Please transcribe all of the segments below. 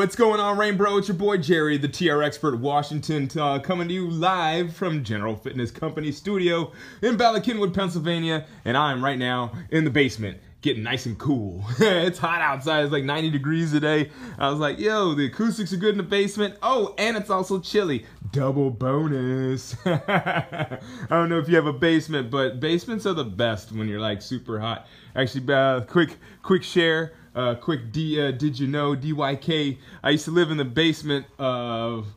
What's going on, Rainbow? It's your boy Jerry, the TRX Expert Washington, uh, coming to you live from General Fitness Company studio in Bala Cynwyd, Pennsylvania, and I'm right now in the basement getting nice and cool. it's hot outside. It's like 90 degrees today. I was like, yo, the acoustics are good in the basement. Oh, and it's also chilly. Double bonus. I don't know if you have a basement, but basements are the best when you're like super hot. Actually, uh, quick, quick share. Uh, quick D, uh, did you know DYK? I used to live in the basement of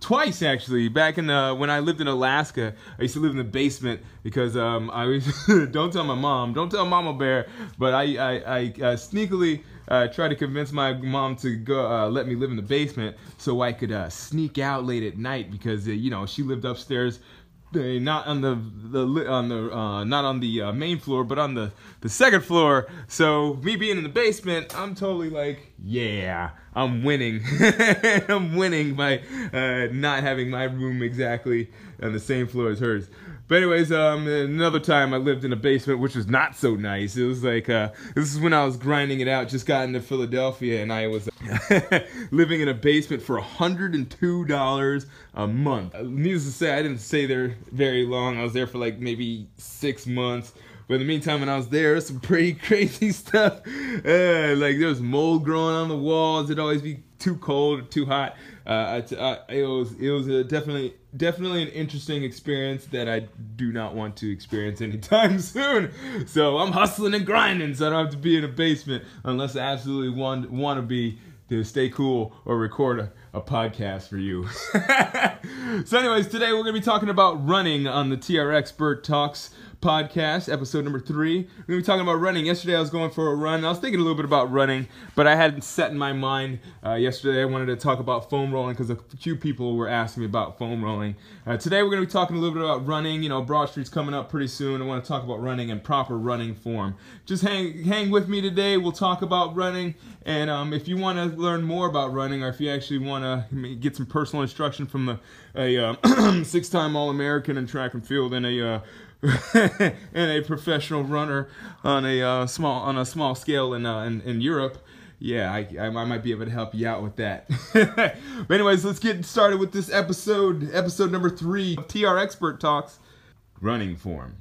twice actually. Back in the, when I lived in Alaska, I used to live in the basement because um, I was don't tell my mom, don't tell Mama Bear, but I I, I uh, sneakily uh, tried to convince my mom to go uh, let me live in the basement so I could uh, sneak out late at night because uh, you know she lived upstairs not on the the on the uh, not on the uh, main floor, but on the the second floor. So me being in the basement, I'm totally like, yeah, I'm winning. I'm winning by uh, not having my room exactly on the same floor as hers. But anyways, um, another time I lived in a basement, which was not so nice. It was like uh, this is when I was grinding it out. Just got into Philadelphia, and I was living in a basement for $102 a month. Needless to say, I didn't stay there very long. I was there for like maybe six months. But in the meantime, when I was there, some pretty crazy stuff. Uh, like there was mold growing on the walls. It'd always be too cold too hot. Uh, I, it was it was a definitely definitely an interesting experience that I do not want to experience anytime soon. So I'm hustling and grinding, so I don't have to be in a basement unless I absolutely want want to be to stay cool or record a, a podcast for you. so, anyways, today we're gonna be talking about running on the TRX Expert Talks podcast, episode number three. We're gonna be talking about running. Yesterday I was going for a run. I was thinking a little bit about running, but I hadn't set in my mind. Uh, yesterday I wanted to talk about foam rolling because a few people were asking me about foam rolling. Uh, today we're gonna be talking a little bit about running. You know, Broad Street's coming up pretty soon. I want to talk about running and proper running form. Just hang hang with me today. We'll talk about running, and um, if you want to learn more about running, or if you actually want to get some personal instruction from the, a uh, six-time All-American in track and field and a uh, and a professional runner on a uh, small on a small scale in, uh, in, in Europe, yeah, I, I, might be able to help you out with that. but anyways, let's get started with this episode, episode number three of TRX Expert Talks, running form.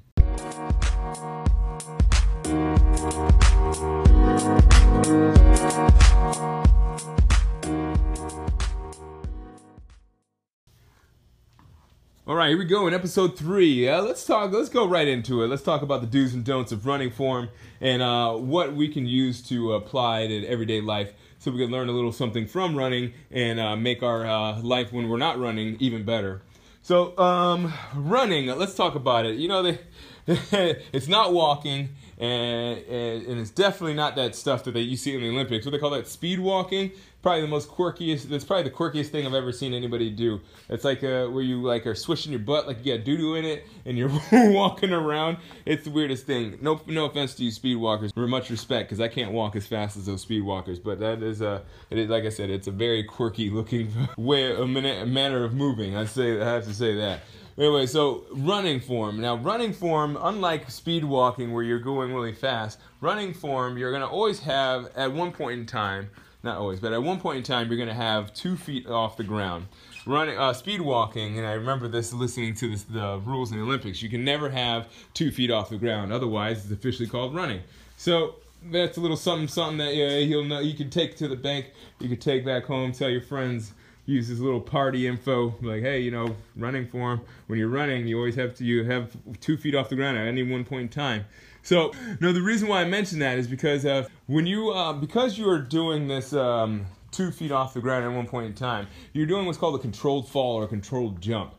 All right, here we go in episode three. Uh, let's talk. Let's go right into it. Let's talk about the do's and don'ts of running form and uh, what we can use to apply to everyday life, so we can learn a little something from running and uh, make our uh, life when we're not running even better. So, um, running. Let's talk about it. You know, the, it's not walking and, and, it's definitely not that stuff that they, you see in the Olympics. What they call that speed walking. Probably the most quirkiest. That's probably the quirkiest thing I've ever seen anybody do. It's like uh, where you like are swishing your butt like you got doo doo in it and you're walking around. It's the weirdest thing. No, no offense to you speed walkers. For much respect, because I can't walk as fast as those speed walkers. But that is a, it is like I said, it's a very quirky looking way, a manner of moving. I say, I have to say that. Anyway, so running form. Now, running form, unlike speed walking where you're going really fast, running form, you're going to always have, at one point in time, not always, but at one point in time, you're going to have two feet off the ground. Running, uh, speed walking, and I remember this listening to this, the rules in the Olympics, you can never have two feet off the ground. Otherwise, it's officially called running. So, that's a little something, something that yeah, you'll know, you can take to the bank, you can take back home, tell your friends, use this little party info like hey you know running form when you're running you always have to you have two feet off the ground at any one point in time. So no the reason why i mentioned that is because of when you uh, because you are doing this um, two feet off the ground at one point in time you're doing what's called a controlled fall or a controlled jump.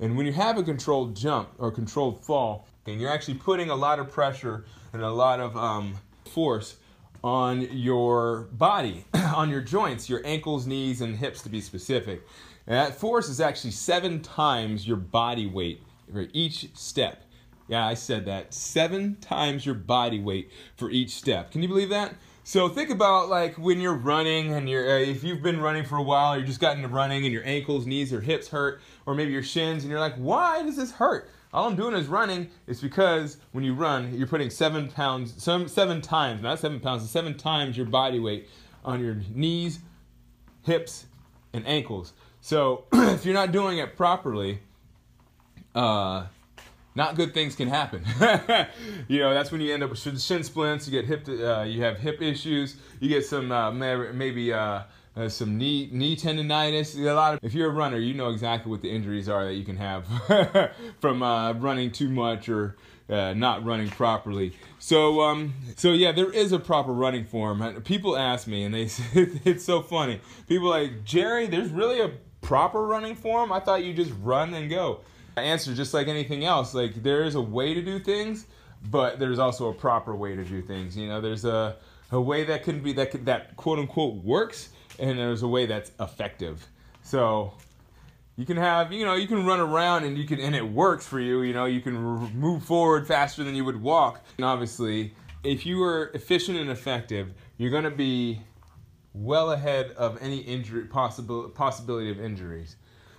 And when you have a controlled jump or a controlled fall and you're actually putting a lot of pressure and a lot of um, force on your body, on your joints, your ankles, knees, and hips to be specific. And that force is actually seven times your body weight for each step. Yeah, I said that. Seven times your body weight for each step. Can you believe that? So think about like when you're running and you're uh, if you've been running for a while, you're just gotten to running and your ankles, knees, or hips hurt, or maybe your shins, and you're like, why does this hurt? All I'm doing is running. It's because when you run, you're putting seven pounds, some seven times, not seven pounds, seven times your body weight on your knees, hips, and ankles. So if you're not doing it properly, uh, not good things can happen. you know, that's when you end up with shin splints. You get hip, uh, you have hip issues. You get some uh, maybe uh, uh, some knee knee tendonitis. A lot of if you're a runner, you know exactly what the injuries are that you can have from uh, running too much or uh, not running properly. So, um, so yeah, there is a proper running form. People ask me, and they it's so funny. People like Jerry, there's really a proper running form. I thought you just run and go. I answer just like anything else. Like there is a way to do things, but there's also a proper way to do things. You know, there's a a way that can be that that quote unquote works, and there's a way that's effective. So you can have you know you can run around and you can and it works for you you know you can r- move forward faster than you would walk. And obviously if you are efficient and effective you're going to be well ahead of any injury possible possibility of injuries.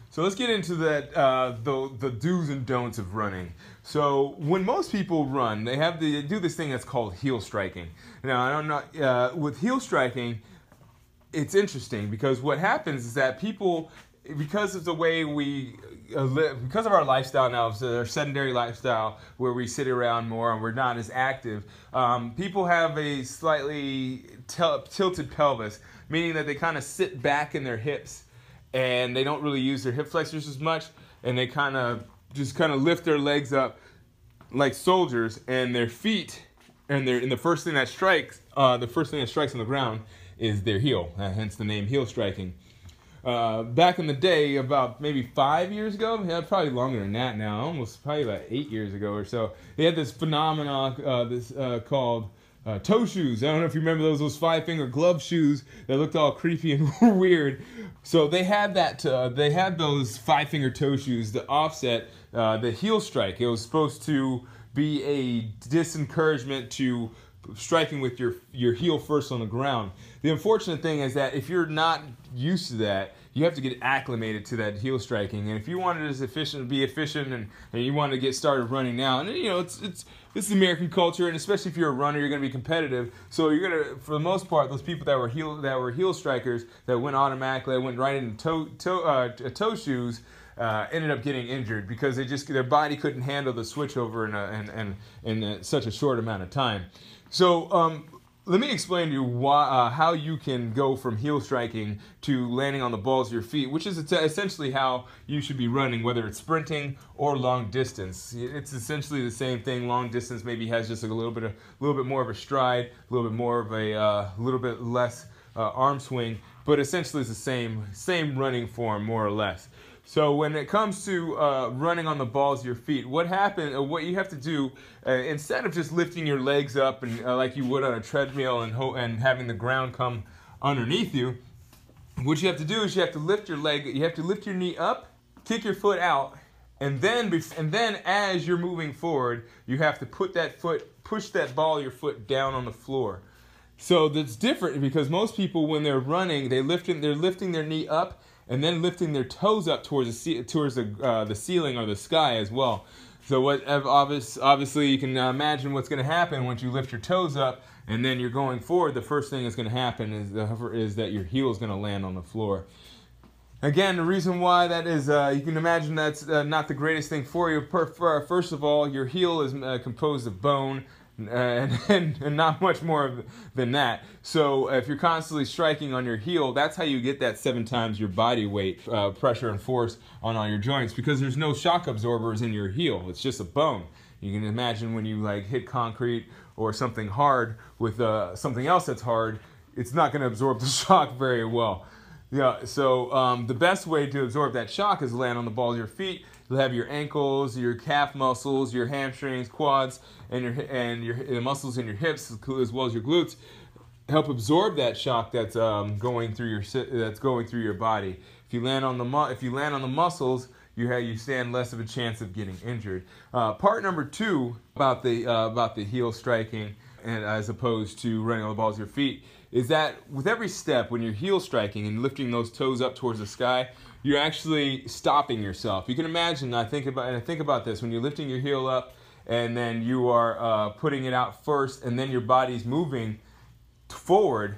So let's get into that uh, the the do's and don'ts of running. So when most people run they have the they do this thing that's called heel striking. Now i don't know uh, with heel striking it's interesting because what happens is that people because of the way we uh, live, because of our lifestyle now, so our sedentary lifestyle, where we sit around more and we're not as active, um, people have a slightly tilted pelvis, meaning that they kind of sit back in their hips and they don't really use their hip flexors as much, and they kind of just kind of lift their legs up like soldiers, and their feet, and their and the first thing that strikes, uh, the first thing that strikes on the ground is their heel, uh, hence the name heel striking. Uh, back in the day, about maybe five years ago, yeah, probably longer than that now, almost probably about eight years ago or so, they had this phenomenon uh, this uh, called uh, toe shoes. I don't know if you remember those those five finger glove shoes that looked all creepy and weird. So they had that. Uh, they had those five finger toe shoes to offset the heel strike. It was supposed to be a disencouragement to striking with your your heel first on the ground. The unfortunate thing is that if you're not used to that, you have to get acclimated to that heel striking. And if you wanted as efficient, be efficient, and, and you want to get started running now, and you know it's it's this is American culture, and especially if you're a runner, you're going to be competitive. So you're gonna, for the most part, those people that were heel that were heel strikers that went automatically, that went right into toe toe uh, toe shoes. Uh, ended up getting injured because they just their body couldn't handle the switch over in, a, in, in, in such a short amount of time. So um, let me explain to you why, uh, how you can go from heel striking to landing on the balls of your feet, which is essentially how you should be running, whether it's sprinting or long distance. It's essentially the same thing. Long distance maybe has just a little bit, a little bit more of a stride, a little bit more of a, uh, little bit less uh, arm swing, but essentially it's the same, same running form more or less. So when it comes to uh, running on the balls of your feet, what happen? Uh, what you have to do uh, instead of just lifting your legs up and uh, like you would on a treadmill and and having the ground come underneath you, what you have to do is you have to lift your leg. You have to lift your knee up, kick your foot out, and then and then as you're moving forward, you have to put that foot, push that ball of your foot down on the floor. So that's different because most people when they're running, they lifting they're lifting their knee up and then lifting their toes up towards the towards the uh, the ceiling or the sky as well. So what obvious, obviously you can imagine what's going to happen once you lift your toes up and then you're going forward. The first thing that's going to happen is the, is that your heel is going to land on the floor. Again, the reason why that is, uh, you can imagine that's uh, not the greatest thing for you. First of all, your heel is uh, composed of bone, and, and, and, not much more than that. So if you're constantly striking on your heel, that's how you get that seven times your body weight uh, pressure and force on all your joints because there's no shock absorbers in your heel. It's just a bone. You can imagine when you like hit concrete or something hard with uh, something else that's hard, it's not going to absorb the shock very well. Yeah, so um, the best way to absorb that shock is land on the balls of your feet You'll have your ankles, your calf muscles, your hamstrings, quads, and your and your the muscles in your hips as well as your glutes help absorb that shock that's um, going through your that's going through your body. If you land on the mu- if you land on the muscles, you have you stand less of a chance of getting injured. Uh, part number two about the uh, about the heel striking and as opposed to running on the balls of your feet is that with every step when you're heel striking and lifting those toes up towards the sky, you're actually stopping yourself. You can imagine. I think about and I think about this when you're lifting your heel up and then you are uh, putting it out first, and then your body's moving forward.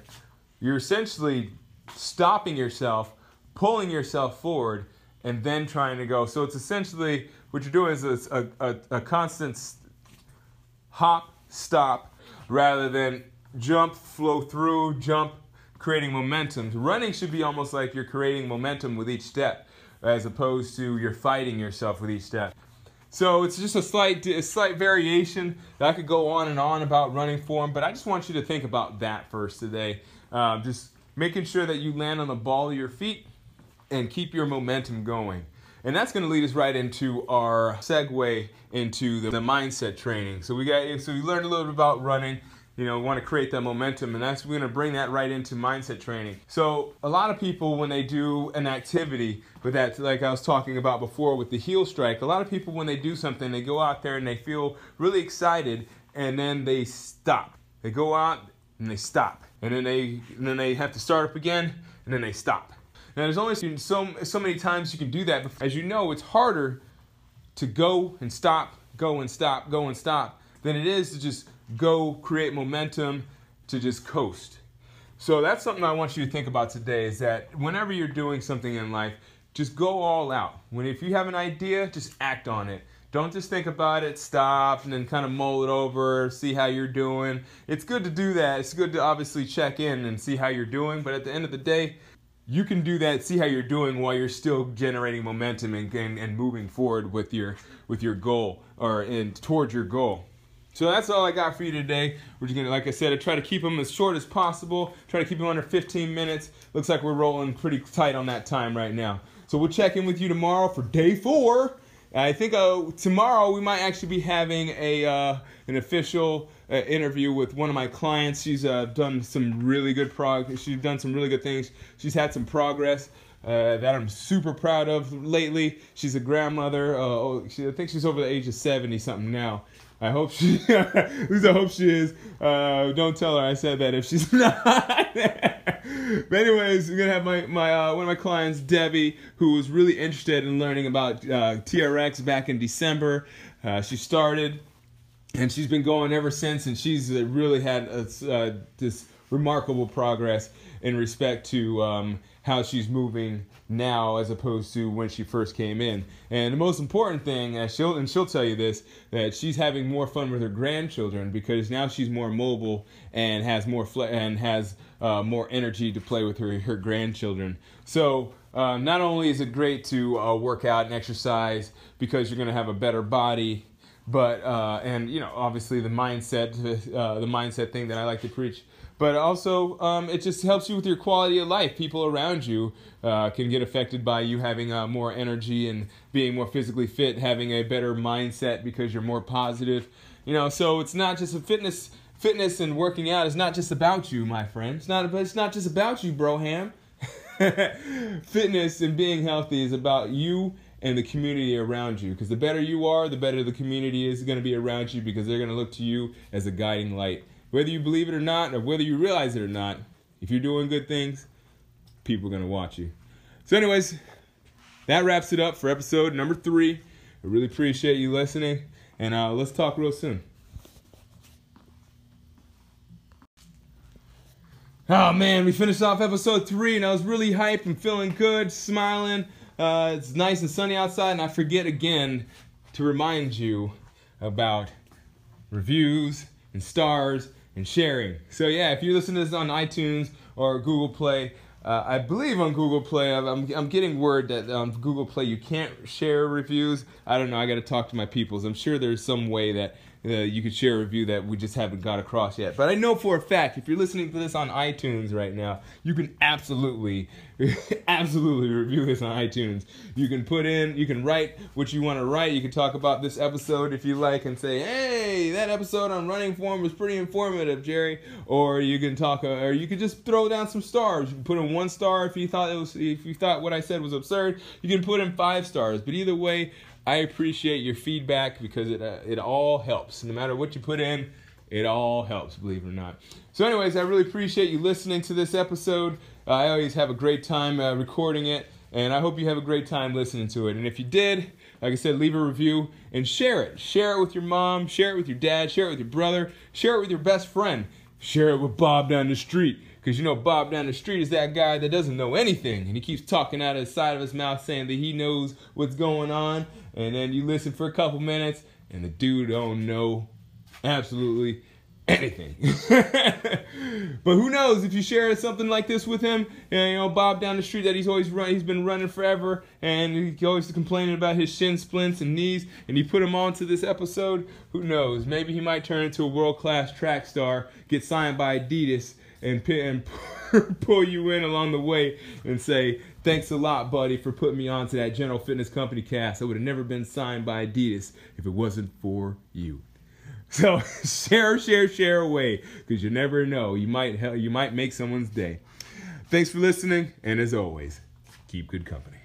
You're essentially stopping yourself, pulling yourself forward, and then trying to go. So it's essentially what you're doing is a, a, a constant hop, stop, rather than jump, flow through, jump, creating momentum. Running should be almost like you're creating momentum with each step, as opposed to you're fighting yourself with each step. So it's just a slight, a slight variation. I could go on and on about running form, but I just want you to think about that first today. Um, just making sure that you land on the ball of your feet and keep your momentum going. And that's going to lead us right into our segue into the, the mindset training. So we got so we learned a little bit about running you know, want to create that momentum, and that's we're going to bring that right into mindset training. So a lot of people, when they do an activity with that, like I was talking about before with the heel strike, a lot of people when they do something, they go out there and they feel really excited, and then they stop. They go out and they stop, and then they and then they have to start up again, and then they stop. Now there's only so so many times you can do that. As you know, it's harder to go and stop, go and stop, go and stop than it is to just go create momentum to just coast. So that's something I want you to think about today is that whenever you're doing something in life, just go all out. When if you have an idea, just act on it. Don't just think about it, stop, and then kind of mull it over, see how you're doing. It's good to do that. It's good to obviously check in and see how you're doing, but at the end of the day, you can do that, see how you're doing while you're still generating momentum and, and, and moving forward with your with your goal or in towards your goal. So that's all I got for you today. We're just gonna, like I said, I try to keep them as short as possible. Try to keep them under 15 minutes. Looks like we're rolling pretty tight on that time right now. So we'll check in with you tomorrow for day four. I think uh, tomorrow we might actually be having a uh, an official uh, interview with one of my clients. She's uh, done some really good progress. She's done some really good things. She's had some progress. Uh, that I'm super proud of lately. She's a grandmother. Uh, oh, she, I think she's over the age of 70 something now. I hope she, at least I hope she is. Uh, don't tell her I said that if she's not. but anyways, we're gonna have my my uh, one of my clients, Debbie, who was really interested in learning about uh, TRX back in December. Uh, she started, and she's been going ever since, and she's really had a, uh, this remarkable progress in respect to um, how she's moving now as opposed to when she first came in. And the most important thing, and she'll and she'll tell you this, that she's having more fun with her grandchildren because now she's more mobile and has more fle- and has uh, more energy to play with her her grandchildren. So. Uh, not only is it great to uh, work out and exercise because you're going to have a better body, but uh, and you know obviously the mindset uh, the mindset thing that I like to preach but also um, it just helps you with your quality of life. People around you uh, can get affected by you having uh, more energy and being more physically fit, having a better mindset because you're more positive. You know, so it's not just a fitness. Fitness and working out is not just about you, my friend. It's not. It's not just about you, broham. fitness and being healthy is about you and the community around you. Because the better you are, the better the community is going to be around you because they're going to look to you as a guiding light. Whether you believe it or not, or whether you realize it or not, if you're doing good things, people are going to watch you. So, anyways, that wraps it up for episode number three. I really appreciate you listening, and uh, let's talk real soon. Oh man, we finished off episode three, and I was really hyped and feeling good, smiling. Uh, it's nice and sunny outside, and I forget again to remind you about reviews and stars and sharing. So yeah, if you listen to this on iTunes or Google Play, uh, I believe on Google Play, I'm, I'm getting word that on Google Play you can't share reviews. I don't know. I got to talk to my peoples. I'm sure there's some way that uh, you could share a review that we just haven't got across yet. But I know for a fact, if you're listening to this on iTunes right now, you can absolutely, absolutely review this on iTunes. You can put in, you can write what you want to write. You can talk about this episode if you like and say, hey, that episode on running form was pretty informative, Jerry. Or you can talk, uh, or you could just throw down some stars. You can put in one star if you thought it was, if you thought what I said was absurd. You can put in five stars. But either way, I appreciate your feedback because it uh, it all helps. No matter what you put in, it all helps, believe it or not. So, anyways, I really appreciate you listening to this episode. Uh, I always have a great time uh, recording it, and I hope you have a great time listening to it. And if you did, like I said, leave a review and share it. Share it with your mom, share it with your dad, share it with your brother, share it with your best friend, share it with Bob down the street Because you know, Bob down the street is that guy that doesn't know anything. And he keeps talking out of the side of his mouth saying that he knows what's going on. And then you listen for a couple minutes and the dude don't know absolutely anything. but who knows if you share something like this with him, and, you know, Bob down the street that he's always run, he's been running forever, and he's always complaining about his shin splints and knees, and you put him on to this episode, who knows? Maybe he might turn into a world-class track star, get signed by Adidas, and, and pull you in along the way and say, thanks a lot, buddy, for putting me on to that General Fitness Company cast. I would have never been signed by Adidas if it wasn't for you. So share, share, share away because you never know. You might you might make someone's day. Thanks for listening, and as always, keep good company.